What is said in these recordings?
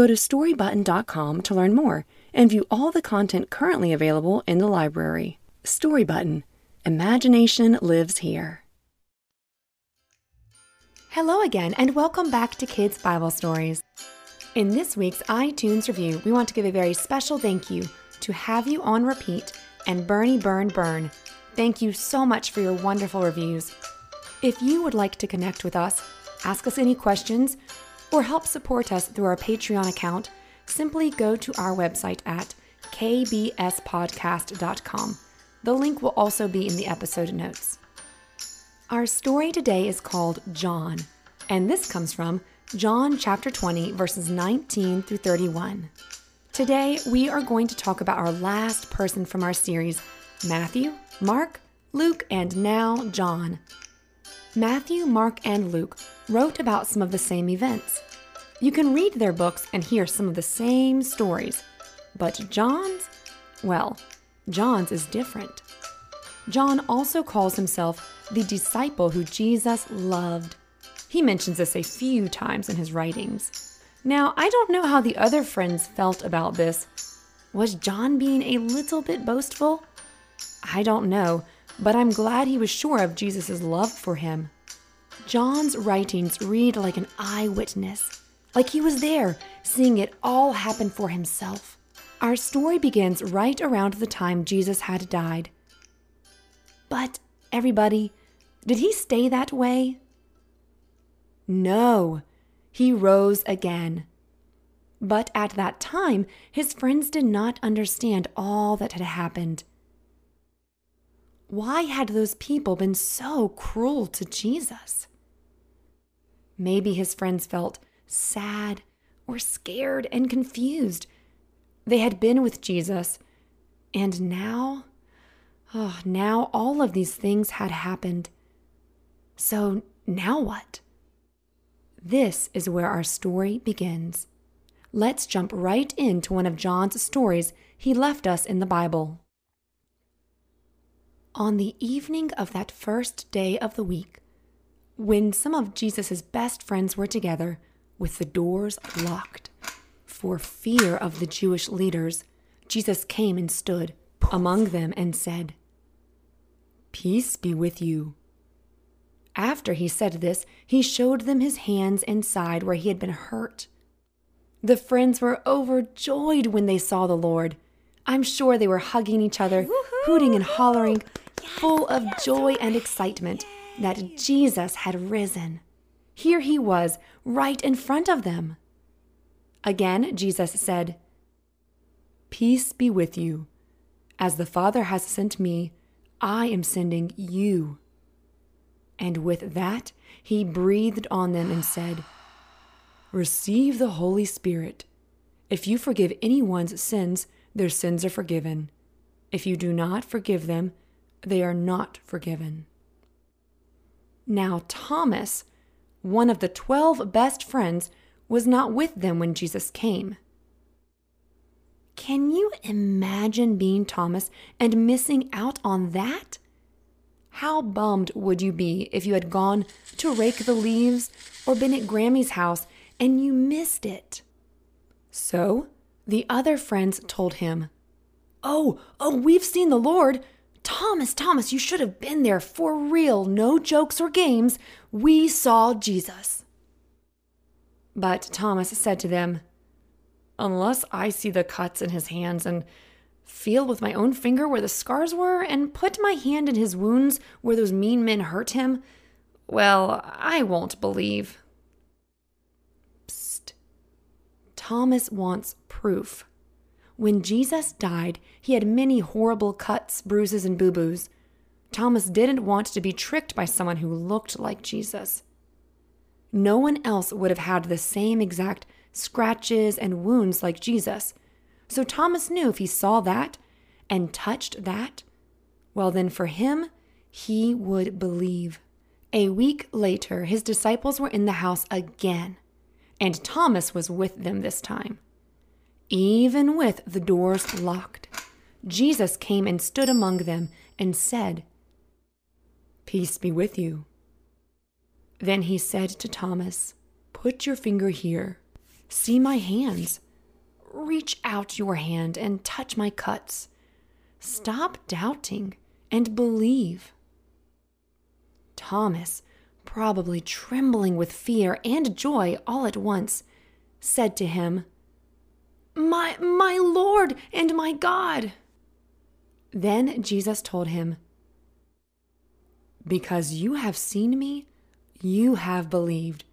Go to storybutton.com to learn more and view all the content currently available in the library. Storybutton Imagination lives here. Hello again, and welcome back to Kids Bible Stories. In this week's iTunes review, we want to give a very special thank you to Have You On Repeat and Bernie Burn Burn. Thank you so much for your wonderful reviews. If you would like to connect with us, ask us any questions, or help support us through our Patreon account, simply go to our website at kbspodcast.com. The link will also be in the episode notes. Our story today is called John, and this comes from John chapter 20, verses 19 through 31. Today, we are going to talk about our last person from our series Matthew, Mark, Luke, and now John. Matthew, Mark, and Luke wrote about some of the same events. You can read their books and hear some of the same stories, but John's, well, John's is different. John also calls himself the disciple who Jesus loved. He mentions this a few times in his writings. Now, I don't know how the other friends felt about this. Was John being a little bit boastful? I don't know, but I'm glad he was sure of Jesus' love for him. John's writings read like an eyewitness, like he was there, seeing it all happen for himself. Our story begins right around the time Jesus had died. But, everybody, did he stay that way? No, he rose again. But at that time, his friends did not understand all that had happened. Why had those people been so cruel to Jesus? Maybe his friends felt sad or scared and confused they had been with Jesus, and now, oh, now all of these things had happened. So now what? This is where our story begins. Let's jump right into one of John's stories he left us in the Bible. On the evening of that first day of the week, when some of Jesus' best friends were together, with the doors locked, for fear of the Jewish leaders, Jesus came and stood among them and said, Peace be with you. After he said this, he showed them his hands and side where he had been hurt. The friends were overjoyed when they saw the Lord. I'm sure they were hugging each other, Woo-hoo! hooting and hollering, yes, full of yes, joy and excitement that Jesus had risen. Here he was, right in front of them. Again, Jesus said, Peace be with you. As the Father has sent me, I am sending you. And with that, he breathed on them and said, Receive the Holy Spirit. If you forgive anyone's sins, their sins are forgiven. If you do not forgive them, they are not forgiven. Now, Thomas, one of the twelve best friends, was not with them when Jesus came. Can you imagine being Thomas and missing out on that? How bummed would you be if you had gone to rake the leaves or been at Grammy's house and you missed it? So the other friends told him, Oh, oh, we've seen the Lord. Thomas, Thomas, you should have been there for real, no jokes or games. We saw Jesus. But Thomas said to them, Unless I see the cuts in his hands and feel with my own finger where the scars were and put my hand in his wounds where those mean men hurt him, well, I won't believe. Thomas wants proof. When Jesus died, he had many horrible cuts, bruises, and boo boos. Thomas didn't want to be tricked by someone who looked like Jesus. No one else would have had the same exact scratches, and wounds like Jesus. So Thomas knew if he saw that and touched that, well, then for him, he would believe. A week later, his disciples were in the house again, and Thomas was with them this time. Even with the doors locked, Jesus came and stood among them and said, Peace be with you. Then he said to Thomas, Put your finger here. See my hands. Reach out your hand and touch my cuts. Stop doubting and believe. Thomas, probably trembling with fear and joy all at once, said to him, My, my Lord and my God. Then Jesus told him, Because you have seen me, you have believed.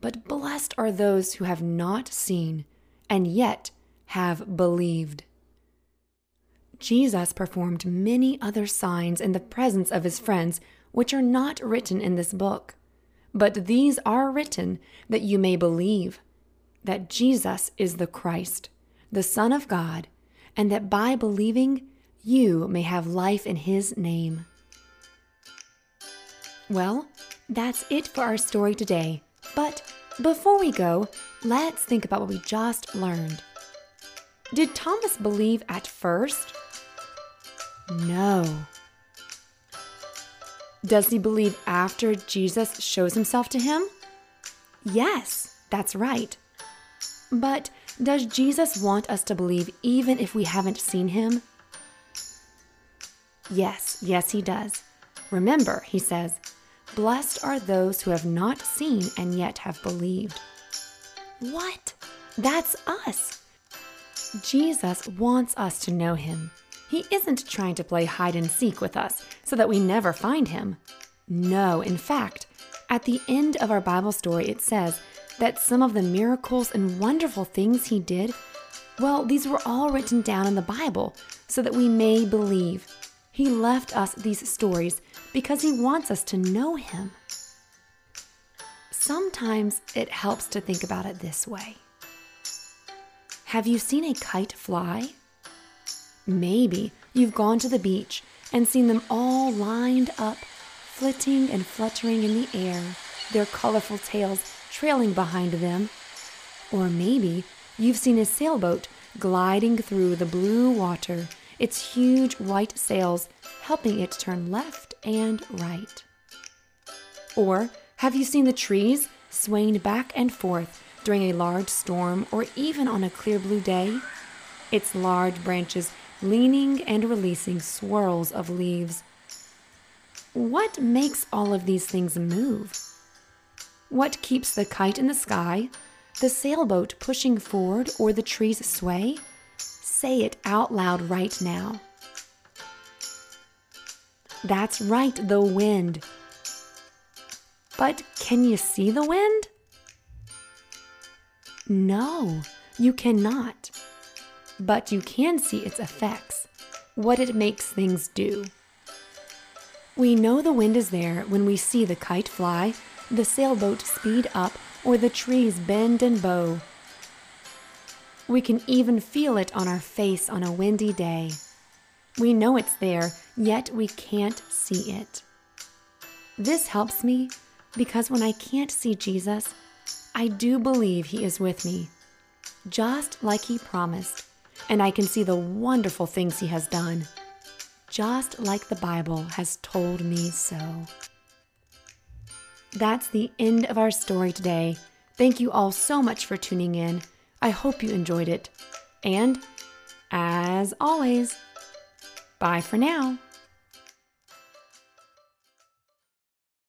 But blessed are those who have not seen and yet have believed. Jesus performed many other signs in the presence of his friends, which are not written in this book. But these are written that you may believe that Jesus is the Christ, the Son of God, and that by believing you may have life in his name. Well, that's it for our story today. But before we go, let's think about what we just learned. Did Thomas believe at first? No. Does he believe after Jesus shows himself to him? Yes, that's right. But does Jesus want us to believe even if we haven't seen him? Yes, yes, he does. Remember, he says, Blessed are those who have not seen and yet have believed. What? That's us. Jesus wants us to know him. He isn't trying to play hide and seek with us so that we never find him. No, in fact, at the end of our Bible story, it says that some of the miracles and wonderful things he did, well, these were all written down in the Bible so that we may believe. He left us these stories because he wants us to know him. Sometimes it helps to think about it this way Have you seen a kite fly? Maybe you've gone to the beach and seen them all lined up, flitting and fluttering in the air, their colorful tails trailing behind them. Or maybe you've seen a sailboat gliding through the blue water, its huge white sails helping it turn left and right. Or have you seen the trees swaying back and forth during a large storm or even on a clear blue day? Its large branches leaning and releasing swirls of leaves. What makes all of these things move? What keeps the kite in the sky, the sailboat pushing forward, or the trees sway? Say it out loud right now. That's right, the wind. But can you see the wind? No, you cannot but you can see its effects, what it makes things do. We know the wind is there when we see the kite fly, the sailboat speed up, or the trees bend and bow. We can even feel it on our face on a windy day. We know it's there, yet we can't see it. This helps me because when I can't see Jesus, I do believe He is with me, just like He promised and I can see the wonderful things He has done, just like the Bible has told me so. That's the end of our story today. Thank you all so much for tuning in. I hope you enjoyed it. And, as always, bye for now.